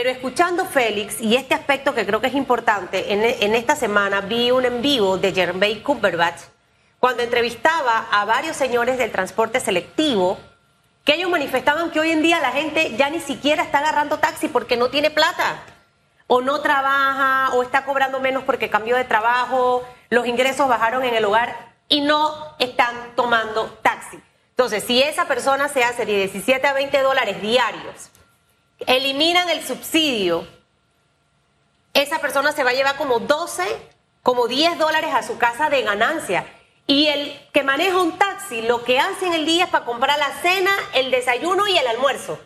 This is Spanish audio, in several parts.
Pero escuchando Félix y este aspecto que creo que es importante, en, esta semana vi un en vivo de Jermaine Cumberbatch cuando entrevistaba a varios señores del transporte selectivo que ellos manifestaban que hoy en día la gente ya ni siquiera está agarrando taxi porque no tiene plata o no trabaja o está cobrando menos porque cambió de trabajo, los ingresos bajaron en el hogar y no están tomando taxi. Entonces, si esa persona se hace de 17 a 20 dólares diarios, eliminan el subsidio, esa persona se va a llevar como 12, como 10 dólares a su casa de ganancia. Y el que maneja un taxi, lo que hace en el día es para comprar la cena, el desayuno y el almuerzo.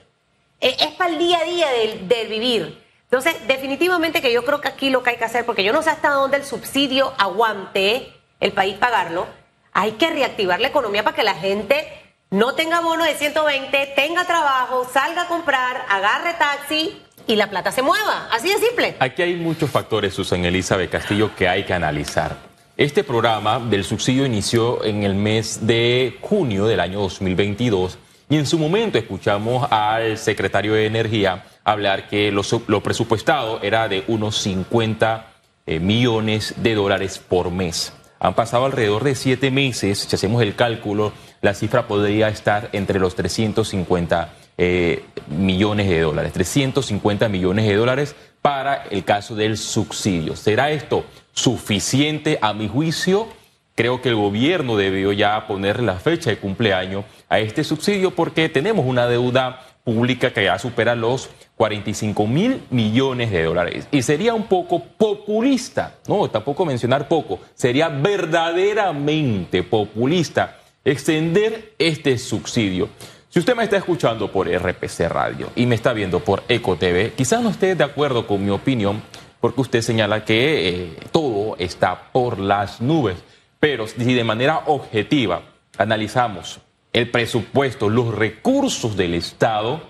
E, es para el día a día del, del vivir. Entonces, definitivamente que yo creo que aquí lo que hay que hacer, porque yo no sé hasta dónde el subsidio aguante el país pagarlo, hay que reactivar la economía para que la gente no tenga bono de 120, tenga trabajo, salga a comprar, agarre taxi y la plata se mueva. Así de simple. Aquí hay muchos factores, Susan Elizabeth Castillo, que hay que analizar. Este programa del subsidio inició en el mes de junio del año 2022 y en su momento escuchamos al secretario de Energía hablar que lo, presupuestado era de unos 50 eh, millones de dólares por mes. Han pasado alrededor de siete meses, si hacemos el cálculo, la cifra podría estar entre los 350 eh, millones de dólares. 350 millones de dólares para el caso del subsidio. ¿Será esto suficiente a mi juicio? Creo que el gobierno debió ya poner la fecha de cumpleaños a este subsidio porque tenemos una deuda pública que ya supera los 45 mil millones de dólares. Y sería un poco populista, no, tampoco mencionar poco, sería verdaderamente populista extender este subsidio. Si usted me está escuchando por RPC Radio y me está viendo por Eco TV, quizás no esté de acuerdo con mi opinión porque usted señala que eh, todo está por las nubes. Pero si de manera objetiva analizamos el presupuesto, los recursos del Estado,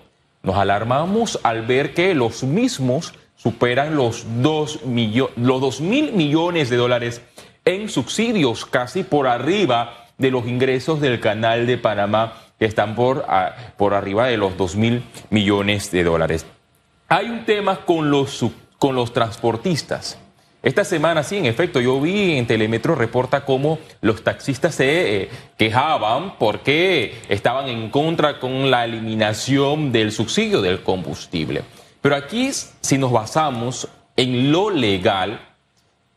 nos alarmamos al ver que los mismos superan los 2 los mil millones de dólares en subsidios, casi por arriba de los ingresos del canal de Panamá, que están por, por arriba de los 2 mil millones de dólares. Hay un tema con los, con los transportistas. Esta semana, sí, en efecto, yo vi en Telemetro reporta cómo los taxistas se eh, quejaban porque estaban en contra con la eliminación del subsidio del combustible. Pero aquí, si nos basamos en lo legal,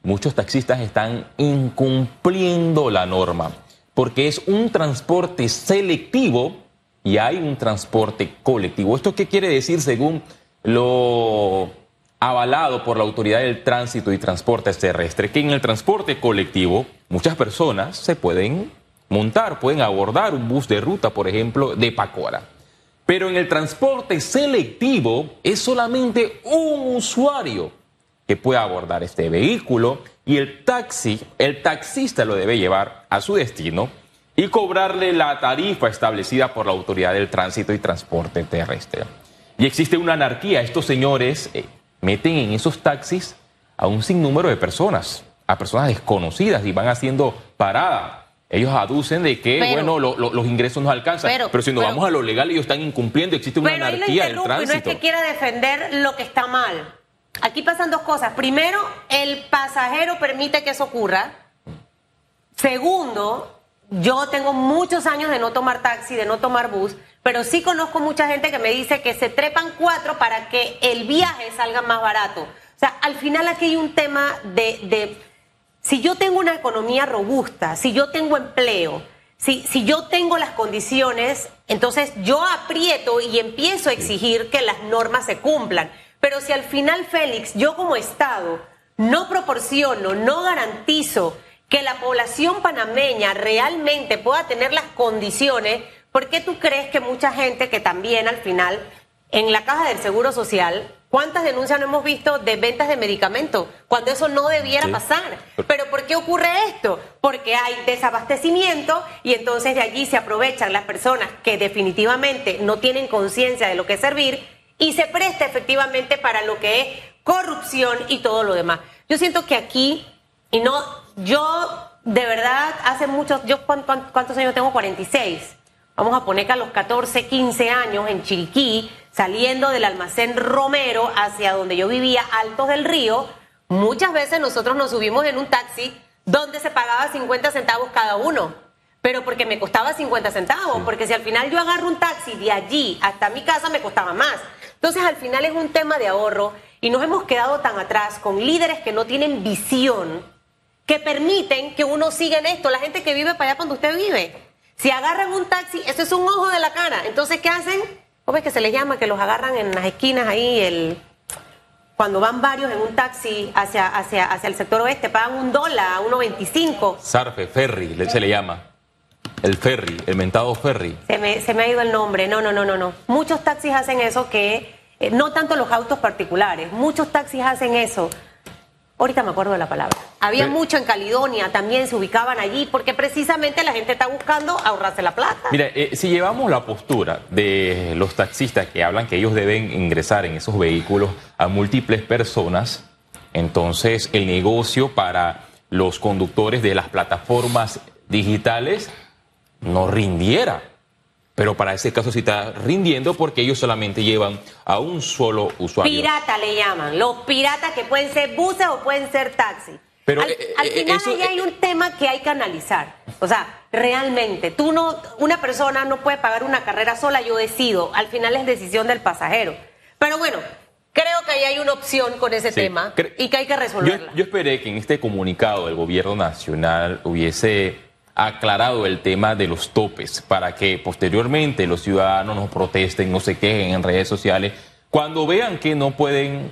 muchos taxistas están incumpliendo la norma porque es un transporte selectivo y hay un transporte colectivo. ¿Esto qué quiere decir según lo avalado por la Autoridad del Tránsito y Transporte Terrestre, que en el transporte colectivo muchas personas se pueden montar, pueden abordar un bus de ruta, por ejemplo, de Pacora. Pero en el transporte selectivo es solamente un usuario que puede abordar este vehículo y el taxi, el taxista lo debe llevar a su destino y cobrarle la tarifa establecida por la Autoridad del Tránsito y Transporte Terrestre. Y existe una anarquía. Estos señores eh, meten en esos taxis a un sinnúmero de personas, a personas desconocidas y van haciendo parada. Ellos aducen de que, bueno, los ingresos no alcanzan. Pero, si nos vamos a lo legal, ellos están incumpliendo, existe una anarquía del tránsito. no es que quiera defender lo que está mal. Aquí pasan dos cosas. Primero, el pasajero permite que eso ocurra. Segundo, yo tengo muchos años de no tomar taxi, de no tomar bus, pero sí conozco mucha gente que me dice que se trepan cuatro para que el viaje salga más barato. O sea, al final aquí hay un tema de, de si yo tengo una economía robusta, si yo tengo empleo, si, si yo tengo las condiciones, entonces yo aprieto y empiezo a exigir que las normas se cumplan. Pero si al final, Félix, yo como Estado no proporciono, no garantizo que la población panameña realmente pueda tener las condiciones, ¿Por qué tú crees que mucha gente que también al final en la caja del Seguro Social, ¿cuántas denuncias no hemos visto de ventas de medicamentos cuando eso no debiera pasar? Pero ¿por qué ocurre esto? Porque hay desabastecimiento y entonces de allí se aprovechan las personas que definitivamente no tienen conciencia de lo que es servir y se presta efectivamente para lo que es corrupción y todo lo demás. Yo siento que aquí, y no, yo de verdad hace muchos, yo cuántos años tengo, 46 vamos a poner que a los 14, 15 años en Chiriquí saliendo del almacén Romero hacia donde yo vivía, Altos del Río, muchas veces nosotros nos subimos en un taxi donde se pagaba 50 centavos cada uno. Pero porque me costaba 50 centavos, porque si al final yo agarro un taxi de allí hasta mi casa me costaba más. Entonces al final es un tema de ahorro y nos hemos quedado tan atrás con líderes que no tienen visión, que permiten que uno siga en esto. La gente que vive para allá cuando usted vive. Si agarran un taxi, eso es un ojo de la cara. Entonces, ¿qué hacen? ¿Cómo es que se les llama? Que los agarran en las esquinas ahí, el, cuando van varios en un taxi hacia, hacia, hacia el sector oeste, pagan un dólar, 1.25. Sarfe, ferry, se le llama. El ferry, el mentado ferry. Se me, se me ha ido el nombre. No, no, no, no, no. Muchos taxis hacen eso que, eh, no tanto los autos particulares, muchos taxis hacen eso Ahorita me acuerdo de la palabra. Había mucho en Caledonia, también se ubicaban allí, porque precisamente la gente está buscando ahorrarse la plata. Mira, eh, si llevamos la postura de los taxistas que hablan que ellos deben ingresar en esos vehículos a múltiples personas, entonces el negocio para los conductores de las plataformas digitales no rindiera. Pero para ese caso sí está rindiendo porque ellos solamente llevan a un solo usuario. Pirata le llaman. Los piratas que pueden ser buses o pueden ser taxis. Pero al, eh, eh, final ahí hay un tema que hay que analizar. O sea, realmente, tú no, una persona no puede pagar una carrera sola, yo decido. Al final es decisión del pasajero. Pero bueno, creo que ahí hay una opción con ese tema y que hay que resolverla. yo esperé que en este comunicado del gobierno nacional hubiese aclarado el tema de los topes para que posteriormente los ciudadanos no protesten, no se quejen en redes sociales, cuando vean que no pueden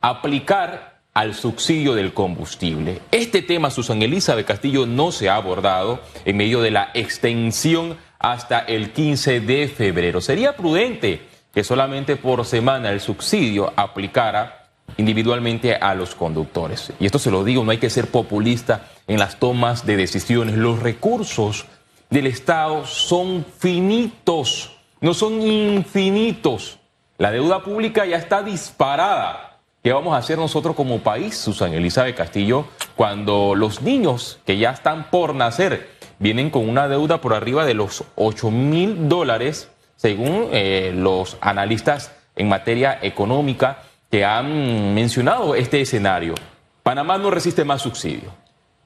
aplicar al subsidio del combustible. Este tema, Susan Elizabeth Castillo, no se ha abordado en medio de la extensión hasta el 15 de febrero. Sería prudente que solamente por semana el subsidio aplicara individualmente a los conductores. Y esto se lo digo, no hay que ser populista en las tomas de decisiones. Los recursos del Estado son finitos, no son infinitos. La deuda pública ya está disparada. ¿Qué vamos a hacer nosotros como país, Susan Elizabeth Castillo, cuando los niños que ya están por nacer vienen con una deuda por arriba de los 8 mil dólares, según eh, los analistas en materia económica? Que han mencionado este escenario. Panamá no resiste más subsidio.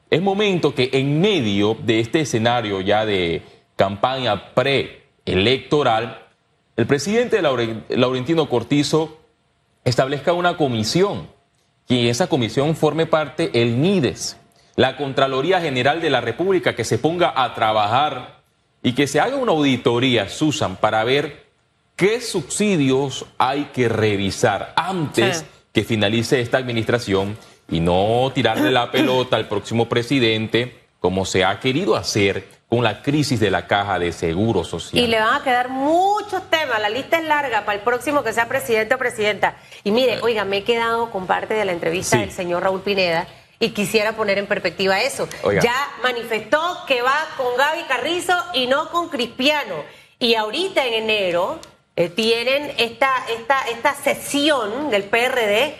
Es momento que en medio de este escenario ya de campaña preelectoral, el presidente Laurentino Cortizo establezca una comisión y esa comisión forme parte el NIDES, la Contraloría General de la República, que se ponga a trabajar y que se haga una auditoría, Susan, para ver ¿Qué subsidios hay que revisar antes que finalice esta administración y no tirarle la pelota al próximo presidente como se ha querido hacer con la crisis de la caja de seguro social? Y le van a quedar muchos temas, la lista es larga para el próximo que sea presidente o presidenta. Y mire, eh. oiga, me he quedado con parte de la entrevista del señor Raúl Pineda y quisiera poner en perspectiva eso. Ya manifestó que va con Gaby Carrizo y no con Cristiano. Y ahorita en enero eh, tienen esta, esta, esta sesión del PRD,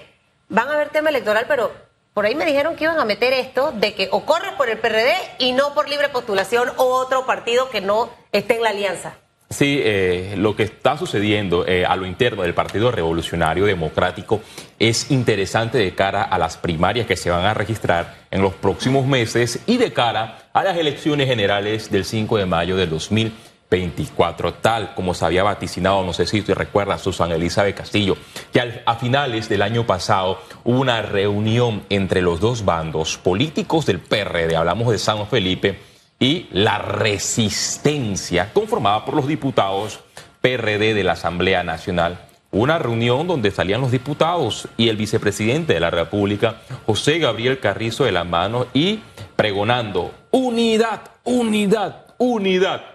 van a haber tema electoral, pero por ahí me dijeron que iban a meter esto de que o por el PRD y no por libre postulación o otro partido que no esté en la alianza. Sí, eh, lo que está sucediendo eh, a lo interno del Partido Revolucionario Democrático es interesante de cara a las primarias que se van a registrar en los próximos meses y de cara a las elecciones generales del 5 de mayo del 2020. 24, tal como se había vaticinado, no sé si te recuerdas, Susana Elizabeth Castillo, que a finales del año pasado hubo una reunión entre los dos bandos políticos del PRD, hablamos de San Felipe, y la resistencia conformada por los diputados PRD de la Asamblea Nacional. Una reunión donde salían los diputados y el vicepresidente de la República, José Gabriel Carrizo de la mano, y pregonando unidad, unidad, unidad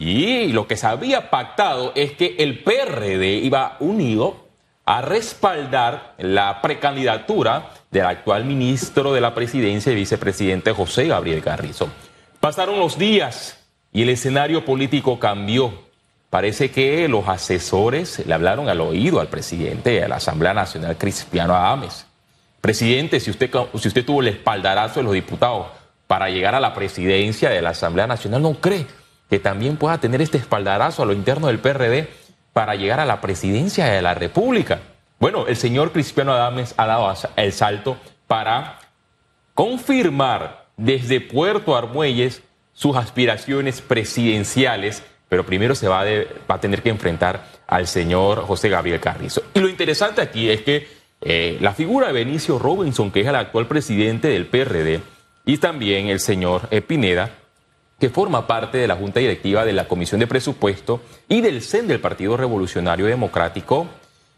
y lo que se había pactado es que el PRD iba unido a respaldar la precandidatura del actual ministro de la presidencia y vicepresidente José Gabriel Carrizo. Pasaron los días y el escenario político cambió. Parece que los asesores le hablaron al oído al presidente de la Asamblea Nacional, Cristiano Adames. Presidente, si usted, si usted tuvo el espaldarazo de los diputados para llegar a la presidencia de la Asamblea Nacional, ¿no cree que también pueda tener este espaldarazo a lo interno del PRD para llegar a la presidencia de la República. Bueno, el señor Cristiano Adames ha dado el salto para confirmar desde Puerto Armuelles sus aspiraciones presidenciales, pero primero se va, a tener que enfrentar al señor José Gabriel Carrizo. Y lo interesante aquí es que eh, la figura de Benicio Robinson, que es el actual presidente del PRD, y también el señor Pineda, que forma parte de la Junta Directiva de la Comisión de Presupuesto y del CEN del Partido Revolucionario Democrático,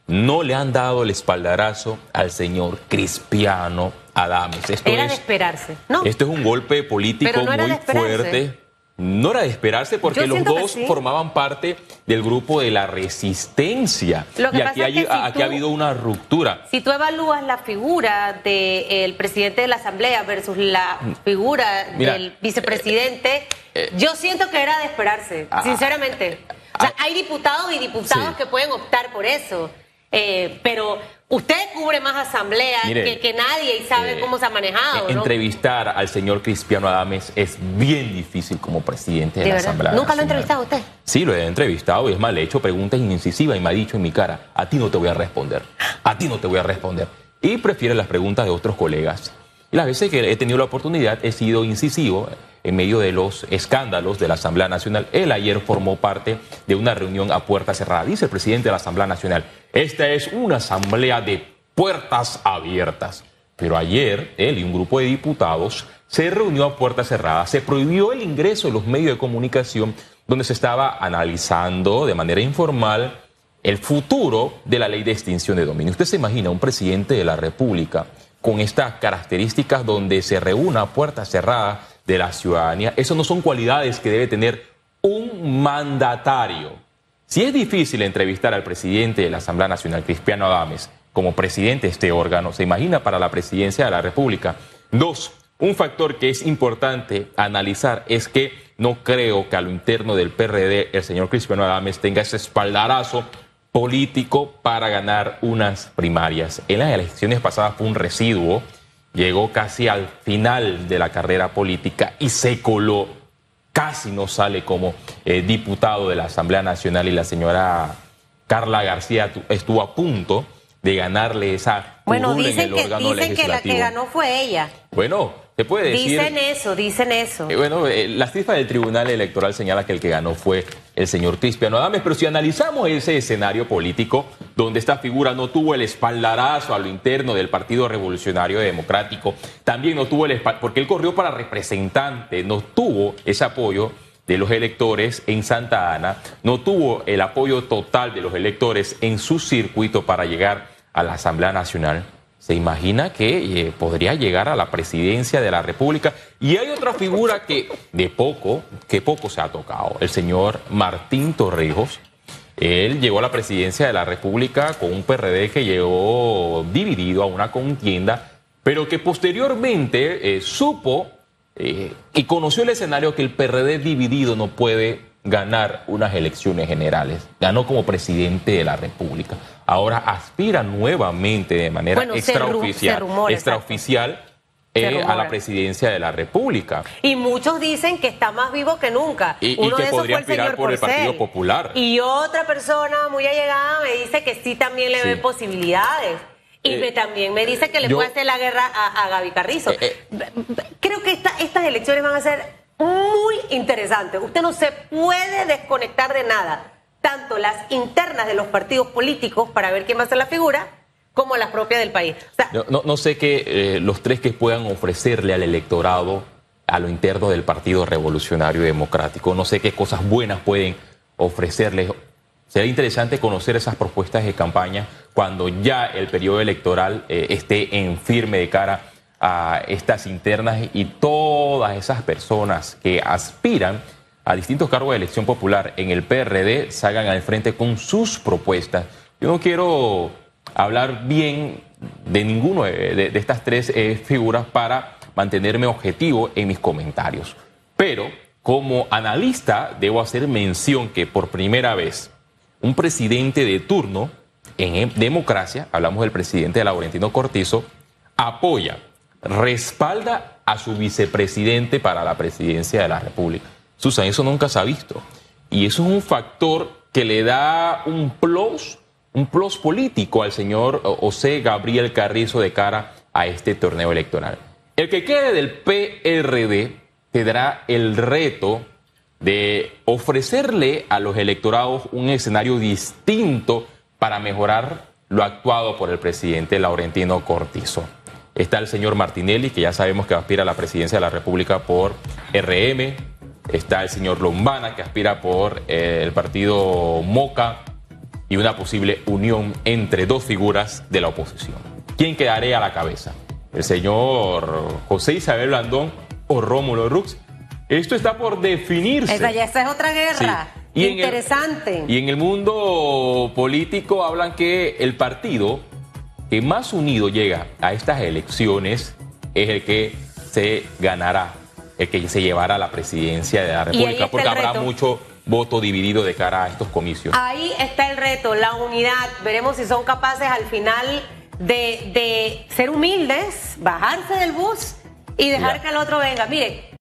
no le han dado el espaldarazo al señor Cristiano Adames. Esto era de esperarse, ¿no? Esto es un golpe político muy fuerte. No era de esperarse porque los dos formaban parte del grupo de la resistencia. y aquí, ha habido una ruptura. Si tú evalúas la figura del presidente de la Asamblea versus la figura del vicepresidente, eh, eh, yo siento que era de esperarse, ah, sinceramente. O sea, ah, hay diputados y diputados que pueden optar por eso. Eh, pero usted cubre más asambleas que, nadie y sabe eh, cómo se ha manejado. Entrevistar al señor Cristiano Adames es bien difícil como presidente de, la Asamblea. ¿Nunca lo ha entrevistado usted? Sí, lo he entrevistado y es he hecho preguntas incisivas y me ha dicho en mi cara, a ti no te voy a responder, a ti no te voy a responder. Y prefiere las preguntas de otros colegas. Y las veces que he tenido la oportunidad he sido incisivo en medio de los escándalos de la Asamblea Nacional. Él ayer formó parte de una reunión a puerta cerrada. Dice el presidente de la Asamblea Nacional, esta es una asamblea de puertas abiertas. Pero ayer él y un grupo de diputados se reunió a puerta cerrada, se prohibió el ingreso de los medios de comunicación donde se estaba analizando de manera informal el futuro de la ley de extinción de dominio. Usted se imagina un presidente de la República con estas características donde se reúna puerta cerrada de la ciudadanía. Eso no son cualidades que debe tener un mandatario. Si es difícil entrevistar al presidente de la Asamblea Nacional, Cristiano Adames, como presidente de este órgano, se imagina para la presidencia de la República. Dos, un factor que es importante analizar es que no creo que a lo interno del PRD el señor Cristiano Adames tenga ese espaldarazo político para ganar unas primarias. En las elecciones pasadas fue un residuo llegó casi al final de la carrera política y se coló, casi no sale como eh, diputado de la Asamblea Nacional y la señora Carla García estuvo a punto de ganarle esa bueno dicen que dicen que la que ganó fue ella. Bueno se puede decir dicen eso dicen eso eh, bueno eh, la cifra del Tribunal Electoral señala que el que ganó fue el señor Cristiano Adames pero si analizamos ese escenario político donde esta figura no tuvo el espaldarazo a lo interno del Partido Revolucionario Democrático, también no tuvo el porque él corrió para representante, no tuvo ese apoyo de los electores en Santa Ana, no tuvo el apoyo total de los electores en su circuito para llegar a la Asamblea Nacional. Se imagina que eh, podría llegar a la presidencia de la República. Y hay otra figura que de poco, que poco se ha tocado, el señor Martín Torrijos, él llegó a la presidencia de la República con un PRD que llegó dividido a una contienda, pero que posteriormente eh, supo eh, y conoció el escenario que el PRD dividido no puede ganar unas elecciones generales. Ganó como presidente de la República. Ahora aspira nuevamente de manera extraoficial, extraoficial eh, a la presidencia de la República. Y muchos dicen que está más vivo que nunca. Y, Uno que podría aspirar por el Partido Popular. Y otra persona muy allegada me dice que sí también le ve posibilidades. Y eh, también me dice que le puede hacer la guerra a, Gaby Carrizo. Eh, Creo que estas elecciones van a ser muy interesantes. Usted no se puede desconectar de nada. Tanto las internas de los partidos políticos para ver quién va a ser la figura, como las propias del país. no, sé qué eh, los tres que puedan ofrecerle al electorado a lo interno del Partido Revolucionario Democrático, no sé qué cosas buenas pueden ofrecerles. Sería interesante conocer esas propuestas de campaña cuando ya el periodo electoral eh, esté en firme de cara a estas internas y todas esas personas que aspiran a distintos cargos de elección popular en el PRD salgan al frente con sus propuestas. Yo no quiero hablar bien de ninguno de, estas tres eh, figuras para mantenerme objetivo en mis comentarios. Pero como analista debo hacer mención que por primera vez un presidente de turno en democracia, hablamos del presidente Laurentino Cortizo, apoya, respalda a su vicepresidente para la presidencia de la República. Susan, eso nunca se ha visto. Y eso es un factor que le da un plus, un plus político al señor José Gabriel Carrizo de cara a este torneo electoral. El que quede del PRD tendrá el reto de ofrecerle a los electorados un escenario distinto para mejorar lo actuado por el presidente Laurentino Cortizo. Está el señor Martinelli, que ya sabemos que aspira a la presidencia de la República por RM. Está el señor Lombana, que aspira por eh, el partido Moca y una posible unión entre dos figuras de la oposición. ¿Quién quedará a la cabeza? ¿El señor José Isabel Blandón o Rómulo Rux? Esto está por definirse. Esa ya esa es otra guerra. Interesante. y en el mundo político hablan que el partido que más unido llega a estas elecciones es el que se ganará, el que se llevará a la presidencia de la República, porque habrá mucho voto dividido de cara a estos comicios. Ahí está el reto, la unidad. Veremos si son capaces al final de, ser humildes, bajarse del bus y dejar que el otro venga. Mire,